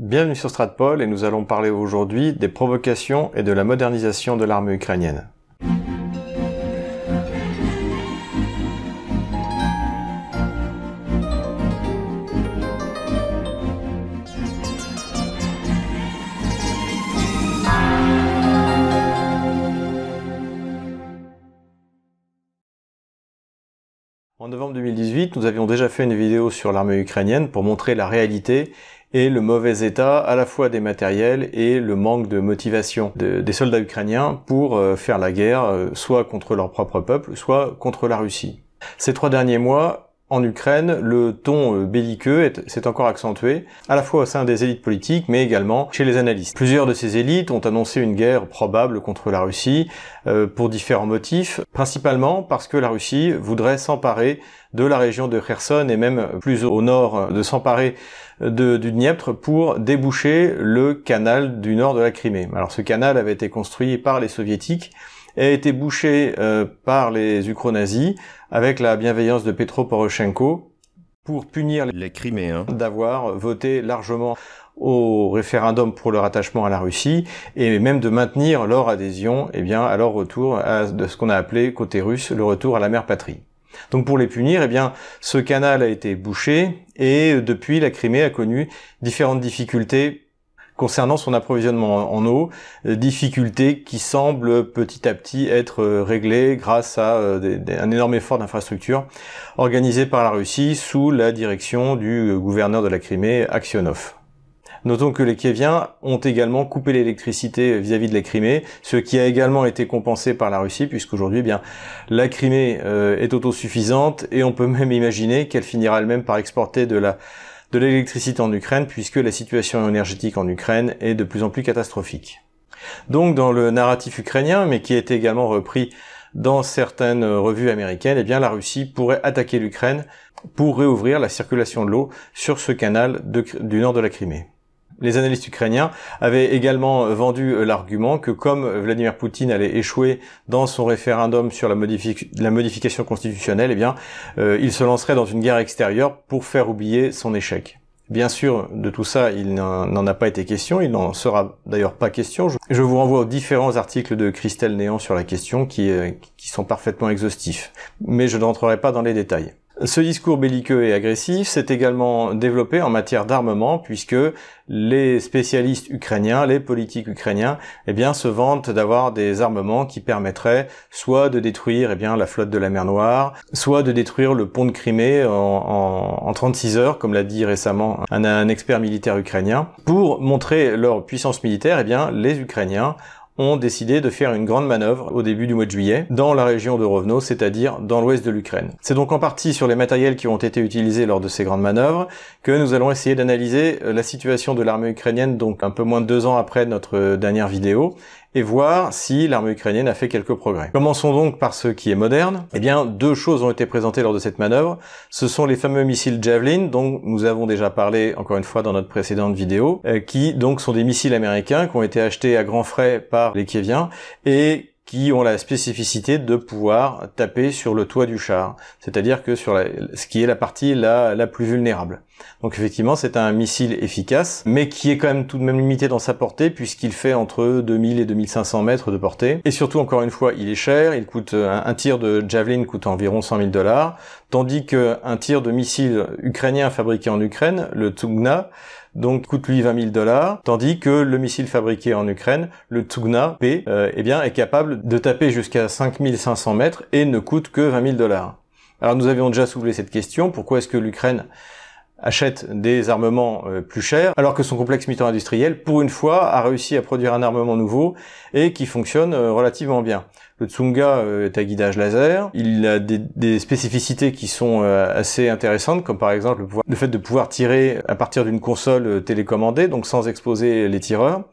Bienvenue sur Stratpol et nous allons parler aujourd'hui des provocations et de la modernisation de l'armée ukrainienne. En novembre 2018, nous avions déjà fait une vidéo sur l'armée ukrainienne pour montrer la réalité et le mauvais état à la fois des matériels et le manque de motivation des soldats ukrainiens pour euh, faire la guerre, euh, soit contre leur propre peuple, soit contre la Russie. Ces trois derniers mois, en Ukraine, le ton euh, belliqueux s'est encore accentué, à la fois au sein des élites politiques, mais également chez les analystes. Plusieurs de ces élites ont annoncé une guerre probable contre la Russie, euh, pour différents motifs, principalement parce que la Russie voudrait s'emparer de la région de Kherson et même plus au nord de s'emparer du Dniepr pour déboucher le canal du nord de la Crimée. Alors ce canal avait été construit par les soviétiques a été bouché euh, par les ukro-nazis avec la bienveillance de Petro Poroshenko pour punir les Criméens d'avoir voté largement au référendum pour leur attachement à la Russie et même de maintenir leur adhésion eh bien, à leur retour à de ce qu'on a appelé côté russe le retour à la mère patrie. Donc pour les punir, eh bien, ce canal a été bouché et depuis la Crimée a connu différentes difficultés concernant son approvisionnement en eau, euh, difficultés qui semblent petit à petit être euh, réglées grâce à euh, un énorme effort d'infrastructure organisé par la Russie sous la direction du gouverneur de la Crimée, Aksionov. Notons que les Kieviens ont également coupé l'électricité vis-à-vis de la Crimée, ce qui a également été compensé par la Russie, puisqu'aujourd'hui, eh bien, la Crimée est autosuffisante et on peut même imaginer qu'elle finira elle-même par exporter de la de l'électricité en Ukraine puisque la situation énergétique en Ukraine est de plus en plus catastrophique. Donc dans le narratif ukrainien, mais qui est également repris dans certaines revues américaines, eh bien la Russie pourrait attaquer l'Ukraine pour réouvrir la circulation de l'eau sur ce canal du nord de la Crimée. Les analystes ukrainiens avaient également vendu euh, l'argument que comme Vladimir Poutine allait échouer dans son référendum sur la, modification constitutionnelle, eh bien, euh, il se lancerait dans une guerre extérieure pour faire oublier son échec. Bien sûr, de tout ça, il n'en a pas été question, il n'en sera d'ailleurs pas question. Je vous renvoie aux différents articles de Christelle Néant sur la question euh, qui sont parfaitement exhaustifs, mais je n'entrerai pas dans les détails. Ce discours belliqueux et agressif s'est également développé en matière d'armement puisque les spécialistes ukrainiens, les politiques ukrainiens, eh bien, se vantent d'avoir des armements qui permettraient soit de détruire eh bien, la flotte de la mer Noire, soit de détruire le pont de Crimée en, en, 36 heures, comme l'a dit récemment un, un, expert militaire ukrainien. Pour montrer leur puissance militaire, eh bien, les Ukrainiens ont décidé de faire une grande manœuvre au début du mois de juillet dans la région de Rovno, c'est-à-dire dans l'ouest de l'Ukraine. C'est donc en partie sur les matériels qui ont été utilisés lors de ces grandes manœuvres que nous allons essayer d'analyser la situation de l'armée ukrainienne, donc un peu moins de deux ans après notre dernière vidéo, et voir si l'armée ukrainienne a fait quelques progrès. Commençons donc par ce qui est moderne. Eh bien, deux choses ont été présentées lors de cette manœuvre. Ce sont les fameux missiles Javelin, dont nous avons déjà parlé encore une fois dans notre précédente vidéo, euh, qui donc sont des missiles américains qui ont été achetés à grands frais par les Kieviens et qui ont la spécificité de pouvoir taper sur le toit du char, c'est-à-dire que sur la, ce qui est la partie la, la plus vulnérable. Donc effectivement, c'est un missile efficace, mais qui est quand même tout de même limité dans sa portée, puisqu'il fait entre 2000 et 2500 mètres de portée. Et surtout, encore une fois, il est cher, il coûte un, tir de Javelin coûte environ 100 000 dollars, tandis qu'un tir de missile ukrainien fabriqué en Ukraine, le Tugna, donc coûte lui 20 000 dollars, tandis que le missile fabriqué en Ukraine, le Tugna P, euh, eh bien, est capable de taper jusqu'à 5500 mètres et ne coûte que 20 000 dollars. Alors nous avions déjà soulevé cette question, pourquoi est-ce que l'Ukraine achète des armements euh, plus chers, alors que son complexe militaire industriel, pour une fois, a réussi à produire un armement nouveau et qui fonctionne euh, relativement bien. Le Tsunga euh, est à guidage laser, il a des, spécificités qui sont assez intéressantes, comme par exemple le, le fait de pouvoir tirer à partir d'une console télécommandée, donc sans exposer les tireurs.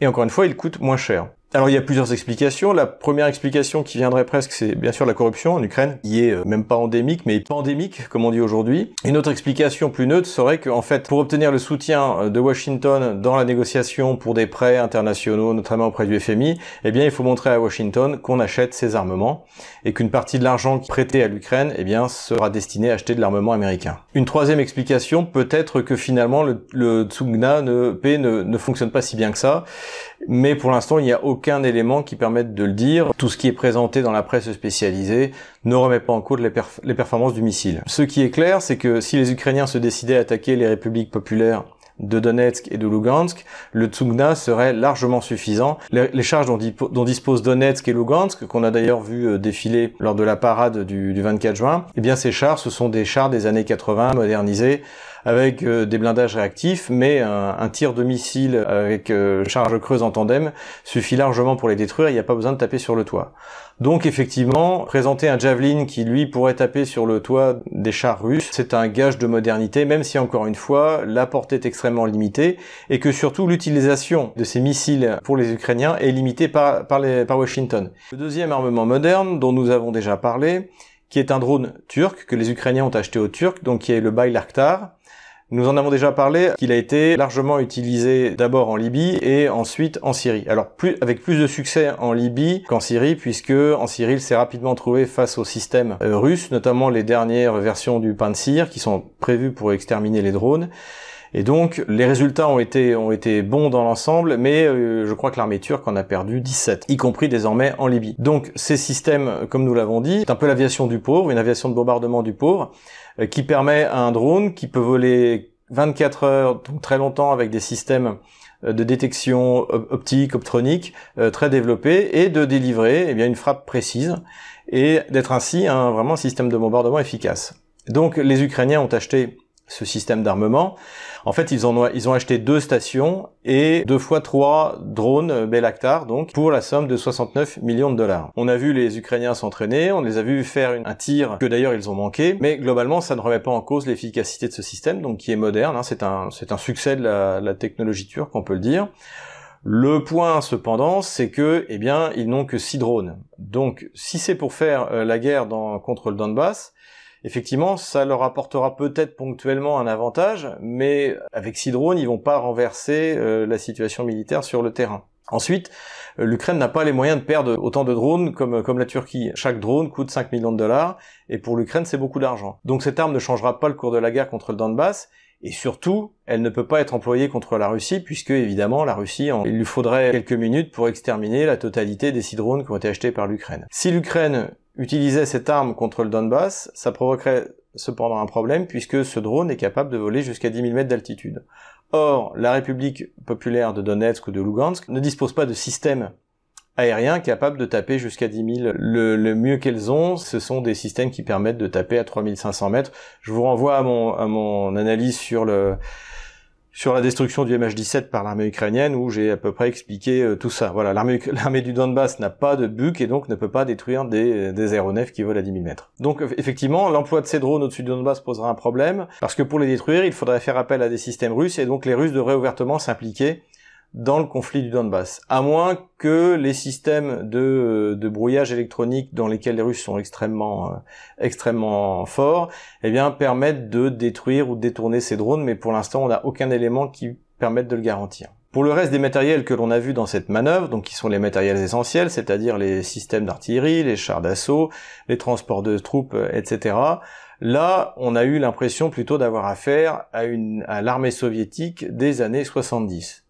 Et encore une fois, il coûte moins cher. Alors il y a plusieurs explications. La première explication qui viendrait presque, c'est bien sûr la corruption en Ukraine, qui est euh, même pas endémique, mais pandémique, comme on dit aujourd'hui. Une autre explication plus neutre serait qu'en fait, pour obtenir le soutien euh, de Washington dans la négociation pour des prêts internationaux, notamment auprès du FMI, eh bien il faut montrer à Washington qu'on achète ces armements et qu'une partie de l'argent prêté à l'Ukraine, eh bien sera destiné à acheter de l'armement américain. Une troisième explication peut être que finalement le, le Tsugna ne, ne, ne fonctionne pas si bien que ça, mais pour l'instant il n'y a aucun élément qui permette de le dire. Tout ce qui est présenté dans la presse spécialisée ne remet pas en cause les, performances du missile. Ce qui est clair, c'est que si les Ukrainiens se décidaient à attaquer les républiques populaires de Donetsk et de Lugansk, le Tsugna serait largement suffisant. Les, charges dont, dont, disposent Donetsk et Lugansk, qu'on a d'ailleurs vu euh, défiler lors de la parade du, du 24 juin, eh bien ces chars, ce sont des chars des années 80 modernisés avec euh, des blindages réactifs, mais un, tir de missile avec euh, charge creuse en tandem suffit largement pour les détruire, il n'y a pas besoin de taper sur le toit. Donc effectivement, présenter un Javelin qui lui pourrait taper sur le toit des chars russes, c'est un gage de modernité, même si encore une fois, la portée est extrêmement limitée, et que surtout l'utilisation de ces missiles pour les Ukrainiens est limitée par, par, les, par Washington. Le deuxième armement moderne, dont nous avons déjà parlé, qui est un drone turc que les Ukrainiens ont acheté aux Turcs, donc qui est le Bayraktar, nous en avons déjà parlé, qu'il a été largement utilisé d'abord en Libye et ensuite en Syrie. Alors plus, avec plus de succès en Libye qu'en Syrie, puisque en Syrie il s'est rapidement trouvé face au système euh, russe, notamment les dernières versions du Pantsir qui sont prévues pour exterminer les drones. Et donc les résultats ont été ont été bons dans l'ensemble, mais euh, je crois que l'armée turque en a perdu 17, y compris désormais en Libye. Donc ces systèmes, comme nous l'avons dit, c'est un peu l'aviation du pauvre, une aviation de bombardement du pauvre. Euh, qui permet à un drone qui peut voler 24 heures, donc très longtemps avec des systèmes euh, de détection optique, optronique euh, très développés et de délivrer eh bien une frappe précise et d'être ainsi un vraiment système de bombardement efficace. Donc les Ukrainiens ont acheté ce système d'armement. En fait, ils, ont, ils ont acheté deux stations et deux fois trois drones Belaktar, donc pour la somme de 69 millions de dollars. On a vu les Ukrainiens s'entraîner, on les a vus faire un tir que d'ailleurs ils ont manqué, mais globalement, ça ne remet pas en cause l'efficacité de ce système, donc qui est moderne. Hein. c'est un, un succès de la, la technologie turque, on peut le dire. Le point cependant, c'est que, eh bien, ils n'ont que six drones. Donc, si c'est pour faire euh, la guerre dans, contre le Donbass, effectivement, ça leur apportera peut-être ponctuellement un avantage, mais avec six drones, ils vont pas renverser euh, la situation militaire sur le terrain. Ensuite, euh, l'Ukraine n'a pas les moyens de perdre autant de drones comme, comme la Turquie. Chaque drone coûte 5 millions de dollars, et pour l'Ukraine, c'est beaucoup d'argent. Donc cette arme ne changera pas le cours de la guerre contre le Donbass, et surtout, elle ne peut pas être employée contre la Russie, puisque évidemment, la Russie, il lui faudrait quelques minutes pour exterminer la totalité des six drones qui ont été achetés par l'Ukraine. Si l'Ukraine utilisait cette arme contre le Donbass, ça provoquerait cependant un problème puisque ce drone est capable de voler jusqu'à 10 000 mètres d'altitude. Or, la République populaire de Donetsk ou de Lugansk ne dispose pas de système aérien capable de taper jusqu'à 10 000. Le, mieux qu'elles ont, ce sont des systèmes qui permettent de taper à 3500 mètres. Je vous renvoie à mon, analyse sur le, la destruction du MH17 par l'armée ukrainienne où j'ai à peu près expliqué euh, tout ça. Voilà, l'armée du Donbass n'a pas de buc et donc ne peut pas détruire des, des aéronefs qui volent à 10 000 mètres. Donc effectivement, l'emploi de ces drones au-dessus du Donbass posera un problème parce que pour les détruire, il faudrait faire appel à des systèmes russes et donc les Russes devraient ouvertement s'impliquer dans le conflit du Donbass, à moins que les systèmes de, de brouillage électronique dans lesquels les Russes sont extrêmement euh, extrêmement forts, eh bien permettent de détruire ou détourner ces drones, mais pour l'instant on n'a aucun élément qui permette de le garantir. Pour le reste des matériels que l'on a vus dans cette manœuvre, donc qui sont les matériels essentiels, c'est-à-dire les systèmes d'artillerie, les chars d'assaut, les transports de troupes, euh, etc. Là, on a eu l'impression plutôt d'avoir affaire à, une, à l'armée soviétique des années 70.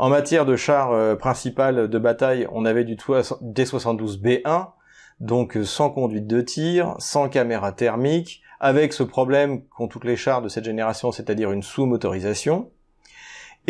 En matière de char euh, principal de bataille, on avait du D72B1, donc euh, sans conduite de tir, sans caméra thermique, avec ce problème qu'ont toutes les chars de cette génération, c'est-à-dire une sous-motorisation.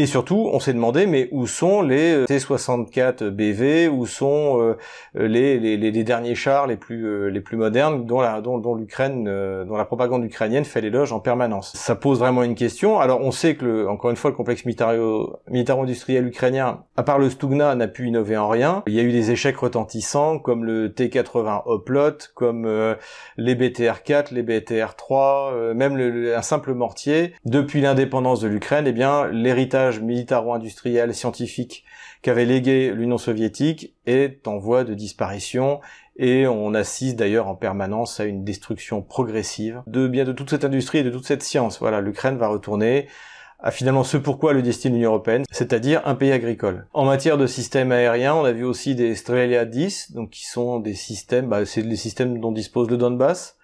Et surtout, on s'est demandé, mais où sont les euh, T-64 BV, où sont euh, les, les, les, derniers chars les plus euh, les plus modernes dont la dont, dont l'Ukraine, dont la propagande ukrainienne fait l'éloge en permanence? Ça pose vraiment une question. Alors, on sait que le, encore une fois, le complexe militaro-industriel ukrainien, à part le Stugna, n'a pu innover en rien. Il y a eu des échecs retentissants, comme le T-80 Hoplot, comme les BTR-4, les BTR-3, même le, un simple mortier. Depuis l'indépendance de l'Ukraine, eh bien, l'héritage militaro-industriel scientifique qu'avait légué l'Union soviétique est en voie de disparition et on assiste d'ailleurs en permanence à une destruction progressive de bien de toute cette industrie et de toute cette science. Voilà, l'Ukraine va retourner à finalement ce pourquoi le destin de l'Union européenne, c'est-à-dire un pays agricole. En matière de systèmes aériens, on a vu aussi des Strelia 10, donc qui sont des systèmes, bah, c'est les systèmes dont dispose le Donbass.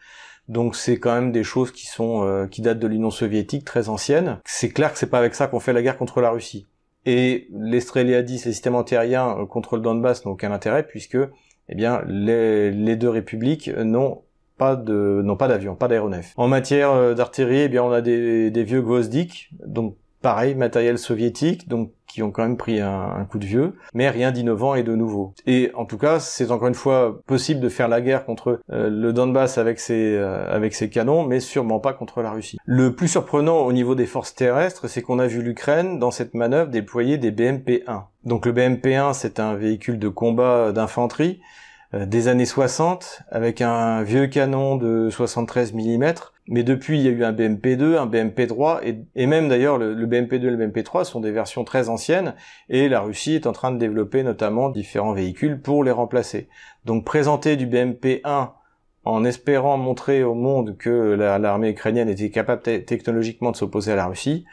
Donc c'est quand même des choses qui sont euh, qui datent de l'Union soviétique très ancienne. C'est clair que c'est pas avec ça qu'on fait la guerre contre la Russie. Et les Strelia 10, les systèmes antiaériens euh, contre le Donbass n'ont aucun intérêt puisque eh bien les, deux républiques n'ont pas de n'ont pas d'avion, pas d'aéronef. En matière euh, d'artillerie, eh bien on a des, des vieux Gvozdik, donc pareil matériel soviétique, donc qui ont quand même pris un, coup de vieux, mais rien d'innovant et de nouveau. Et en tout cas, c'est encore une fois possible de faire la guerre contre euh, le Donbass avec ses euh, avec ses canons, mais sûrement pas contre la Russie. Le plus surprenant au niveau des forces terrestres, c'est qu'on a vu l'Ukraine dans cette manœuvre déployer des BMP-1. Donc le BMP-1, c'est un véhicule de combat d'infanterie des années 60 avec un vieux canon de 73 mm. Mais depuis, il y a eu un BMP2, un BMP3 et, et même d'ailleurs le, BMP2 et le BMP3 sont des versions très anciennes et la Russie est en train de développer notamment différents véhicules pour les remplacer. Donc présenter du BMP1 en espérant montrer au monde que l'armée ukrainienne était capable technologiquement de s'opposer à la Russie,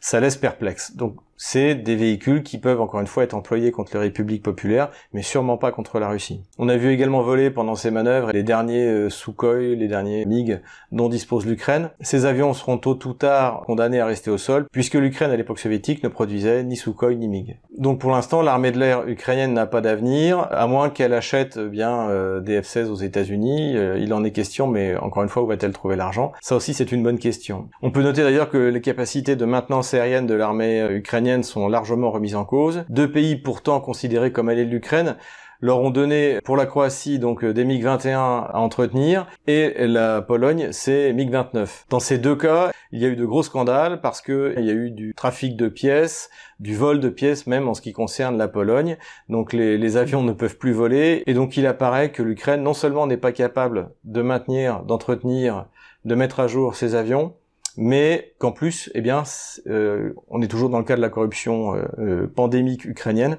ça laisse perplexe. Donc c'est des véhicules qui peuvent encore une fois être employés contre les républiques populaires, mais sûrement pas contre la Russie. On a vu également voler pendant ces manœuvres les derniers euh, Sukhoi, les derniers MiG dont dispose l'Ukraine. Ces avions seront tôt ou tard condamnés à rester au sol, puisque l'Ukraine à l'époque soviétique ne produisait ni Sukhoi ni MiG. Donc pour l'instant, l'armée de l'air ukrainienne n'a pas d'avenir, à moins qu'elle achète euh, bien euh, des F-16 aux États-Unis. il en est question, mais encore une fois, où va-t-elle trouver l'argent? Ça aussi, c'est une bonne question. On peut noter d'ailleurs que les capacités de maintenance aérienne de l'armée ukrainienne sont largement remises en cause. Deux pays pourtant considérés comme alliés de l'Ukraine leur ont donné pour la Croatie donc euh, des MiG-21 à entretenir et la Pologne c'est MiG-29. Dans ces deux cas, il y a eu de gros scandales parce que il y a eu du trafic de pièces, du vol de pièces même en ce qui concerne la Pologne. Donc les, les avions ne peuvent plus voler et donc il apparaît que l'Ukraine non seulement n'est pas capable de maintenir, d'entretenir, de mettre à jour ses avions, mais qu'en plus, eh bien, euh, on est toujours dans le cas de la corruption euh, euh, pandémique ukrainienne,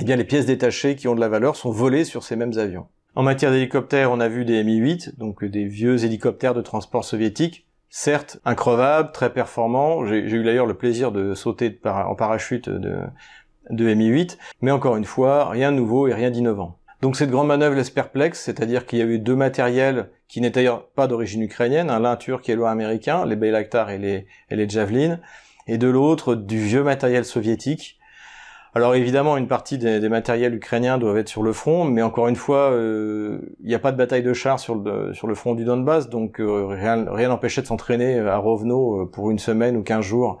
eh bien, les pièces détachées qui ont de la valeur sont volées sur ces mêmes avions. En matière d'hélicoptères, on a vu des Mi-8, donc des vieux hélicoptères de transport soviétiques, certes increvables, très performants. J'ai eu d'ailleurs le plaisir de sauter en parachute de, de Mi-8, mais encore une fois, rien de nouveau et rien d'innovant. Donc cette grande manœuvre laisse perplexe, c'est-à-dire qu'il y a eu deux matériels qui n'étaient pas d'origine ukrainienne, un l'un turc et l'autre américain, les Bayraktar et les, et Javelin, et de l'autre du vieux matériel soviétique. Alors évidemment, une partie des, matériels ukrainiens doivent être sur le front, mais encore une fois, euh, il n'y a pas de bataille de chars sur le, front du Donbass, donc euh, rien n'empêchait de s'entraîner à Rovno euh, pour une semaine ou quinze jours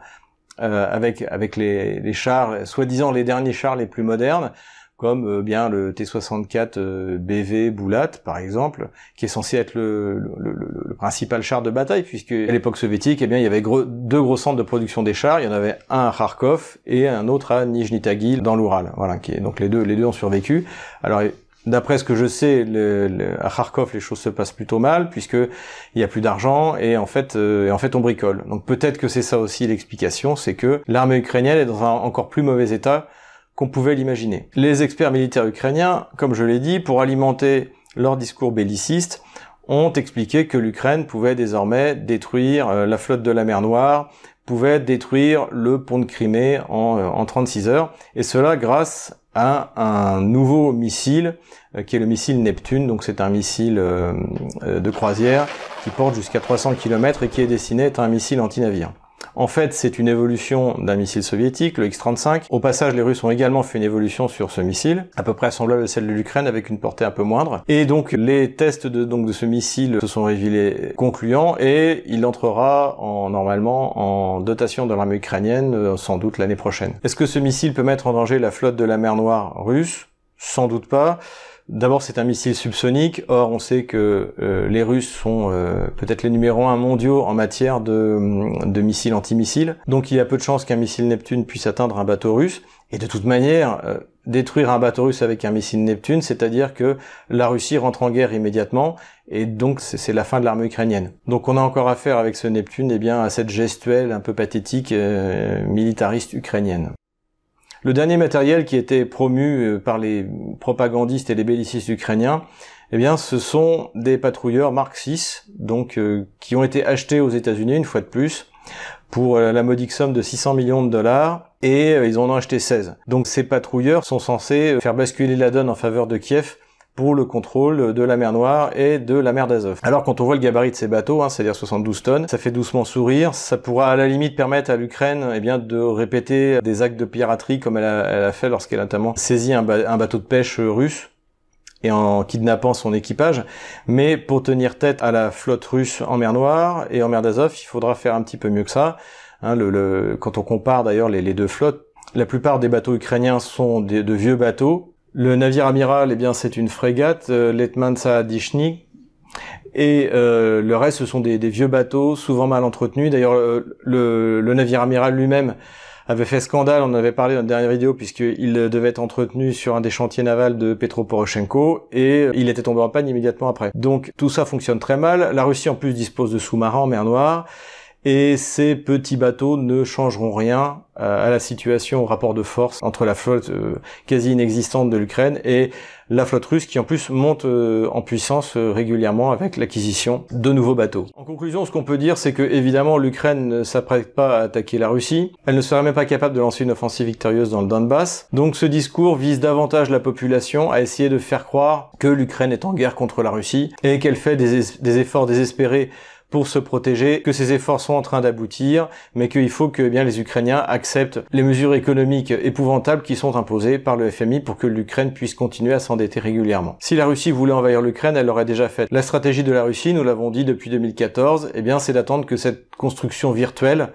avec, les chars, soi-disant les derniers chars les plus modernes comme euh, bien le T64 euh, BV Boulat par exemple, qui est censé être le, le, le, principal char de bataille, puisque à l'époque soviétique, eh bien il y avait deux gros centres de production des chars. Il y en avait un à Kharkov et un autre à Nijni Tagil dans l'Oural. Voilà, donc les deux les deux ont survécu. Alors D'après ce que je sais, à Kharkov, les choses se passent plutôt mal puisque il y a plus d'argent et en fait, euh, et en fait, on bricole. Donc peut-être que c'est ça aussi l'explication, c'est que l'armée ukrainienne est dans un encore plus mauvais état qu'on pouvait l'imaginer. Les experts militaires ukrainiens, comme je l'ai dit, pour alimenter leur discours belliciste, ont expliqué que l'Ukraine pouvait désormais détruire euh, la flotte de la mer Noire, pouvait détruire le pont de Crimée en, euh, en 36 heures, et cela grâce à un nouveau missile euh, qui est le missile Neptune, donc c'est un missile de croisière qui porte jusqu'à 300 km et qui est destiné à être un missile anti-navire. En fait, c'est une évolution d'un missile soviétique, le X-35. Au passage, les Russes ont également fait une évolution sur ce missile, à peu près semblable à celle de l'Ukraine, avec une portée un peu moindre. Et donc, les tests de, de ce missile se sont révélés concluants et il entrera en, normalement en dotation de l'armée ukrainienne, euh, sans doute l'année prochaine. Est-ce que ce missile peut mettre en danger la flotte de la mer Noire russe? Sans doute pas. D'abord, c'est un missile subsonique. Or, on sait que euh, les Russes sont euh, peut-être les numéros un mondiaux en matière de, missiles antimissiles. Donc, il y a peu de chances qu'un missile Neptune puisse atteindre un bateau russe. Et de toute manière, euh, détruire un bateau russe avec un missile Neptune, c'est-à-dire que la Russie rentre en guerre immédiatement, et donc c'est la fin de l'armée ukrainienne. Donc on a encore affaire avec ce Neptune, eh bien, à cette gestuelle un peu pathétique militariste ukrainienne. Le dernier matériel qui était promu euh, par les propagandistes et les bellicistes ukrainiens, eh bien, ce sont des patrouilleurs Mark VI, donc euh, qui ont été achetés aux États-Unis une fois de plus pour la modique somme de 600 millions de dollars et ils en ont acheté 16. Donc ces patrouilleurs sont censés faire basculer la donne en faveur de Kiev pour le contrôle de la mer Noire et de la mer d'Azov. Alors quand on voit le gabarit de ces bateaux, hein, c'est-à-dire 72 tonnes, ça fait doucement sourire, ça pourra à la limite permettre à l'Ukraine eh bien de répéter des actes de piraterie comme elle a, fait lorsqu'elle a notamment saisi un, bateau de pêche russe et en kidnappant son équipage. Mais pour tenir tête à la flotte russe en mer Noire et en mer d'Azov, il faudra faire un petit peu mieux que ça. Hein, le, quand on compare d'ailleurs les, deux flottes, la plupart des bateaux ukrainiens sont de vieux bateaux le navire amiral, eh bien, c'est une frégate, euh, Letmansa Dishny, et euh, le reste, ce sont des, vieux bateaux, souvent mal entretenus. D'ailleurs, le, navire amiral lui-même avait fait scandale, on en avait parlé dans la dernière vidéo, puisqu'il devait être entretenu sur un des chantiers navals de Petro Poroshenko, et il était tombé en panne immédiatement après. Donc tout ça fonctionne très mal. La Russie, en plus, dispose de sous-marins en mer Noire, et ces petits bateaux ne changeront rien à la situation au rapport de force entre la flotte euh, quasi inexistante de l'Ukraine et la flotte russe qui en plus monte euh, en puissance régulièrement avec l'acquisition de nouveaux bateaux. En conclusion, ce qu'on peut dire, c'est que évidemment l'Ukraine ne s'apprête pas à attaquer la Russie. Elle ne serait même pas capable de lancer une offensive victorieuse dans le Donbass. Donc ce discours vise davantage la population à essayer de faire croire que l'Ukraine est en guerre contre la Russie et qu'elle fait des efforts désespérés pour se protéger, que ces efforts sont en train d'aboutir, mais qu'il faut que eh bien les Ukrainiens acceptent les mesures économiques épouvantables qui sont imposées par le FMI pour que l'Ukraine puisse continuer à s'endetter régulièrement. Si la Russie voulait envahir l'Ukraine, elle l'aurait déjà fait. La stratégie de la Russie, nous l'avons dit depuis 2014, eh bien c'est d'attendre que cette construction virtuelle,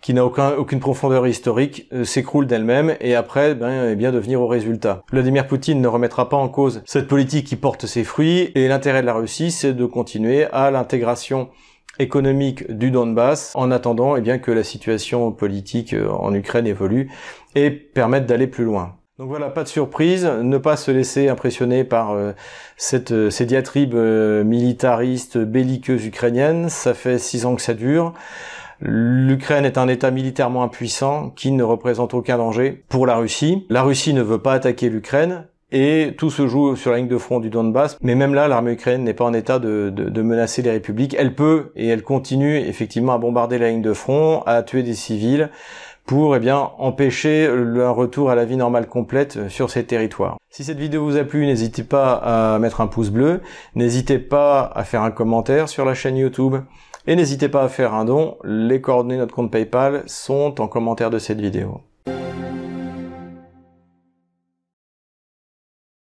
qui n'a aucun, aucune profondeur historique, euh, s'écroule d'elle-même et après ben, eh bien de venir au résultat. Vladimir Poutine ne remettra pas en cause cette politique qui porte ses fruits et l'intérêt de la Russie, c'est de continuer à l'intégration économique du Donbass en attendant eh bien, que la situation politique euh, en Ukraine évolue et permette d'aller plus loin. Donc voilà, pas de surprise, ne pas se laisser impressionner par euh, cette, euh, ces diatribes militaristes, belliqueuses ukrainiennes. Ça fait six ans que ça dure. L'Ukraine est un État militairement impuissant qui ne représente aucun danger pour la Russie. La Russie ne veut pas attaquer l'Ukraine, et tout se joue sur la ligne de front du Donbass. Mais même là, l'armée ukrainienne n'est pas en état de, menacer les républiques. Elle peut et elle continue effectivement à bombarder la ligne de front, à tuer des civils pour eh bien empêcher un retour à la vie normale complète sur ces territoires. Si cette vidéo vous a plu, n'hésitez pas à mettre un pouce bleu, n'hésitez pas à faire un commentaire sur la chaîne YouTube et n'hésitez pas à faire un don. Les coordonnées de notre compte PayPal sont en commentaire de cette vidéo.